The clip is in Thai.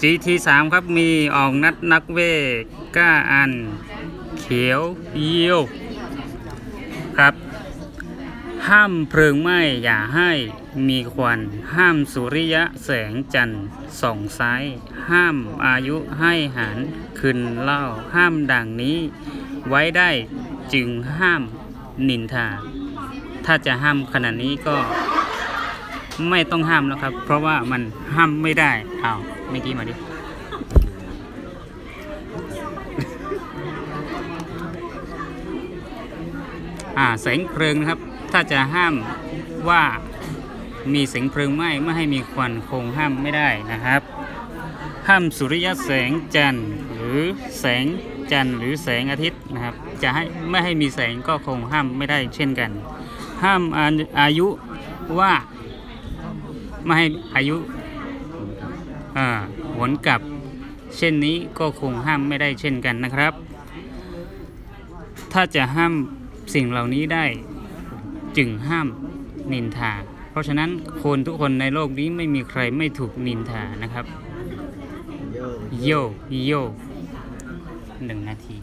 GT 3 ครับมีออกนัดนักเวก้าอัน เขียวเยี่ยวครับ ห้ามเพลิงไหม้อย่าให้มีควัน ห้ามสุริยะแสงจันทร์ส่องซ้าย ห้ามอายุให้หารคืนเล่า ห้ามดังนี้ ไว้ได้จึงห้ามนินทา ถ้าจะห้ามขนาดนี้ก็ ไม่ต้องห้ามแล้วครับ เพราะว่ามันห้ามไม่ได้อ้าวเมื่อกี้มาดิอ่าแสงเพลิงนะครับ ถ้าจะห้ามว่ามีแสงเพลิงไหม้ไม่ให้มีควันคงห้ามไม่ได้นะครับ ห้ามสุริยะแสงจันทร์หรือแสงจันทร์หรือแสงอาทิตย์นะครับ จะให้ไม่ให้มีแสงก็คงห้ามไม่ได้เช่นกัน ห้ามอาอายุว่า ไม่ให้อายุอ่าหวนกลับเช่นนี้ก็คงห้ามไม่ได้เช่นกันนะครับ ถ้าจะห้ามสิ่งเหล่านี้ได้จึงห้ามนินทา เพราะฉะนั้นคนทุกคนในโลกนี้ไม่มีใครไม่ถูกนินทานะครับ โย โย หนึ่งนาที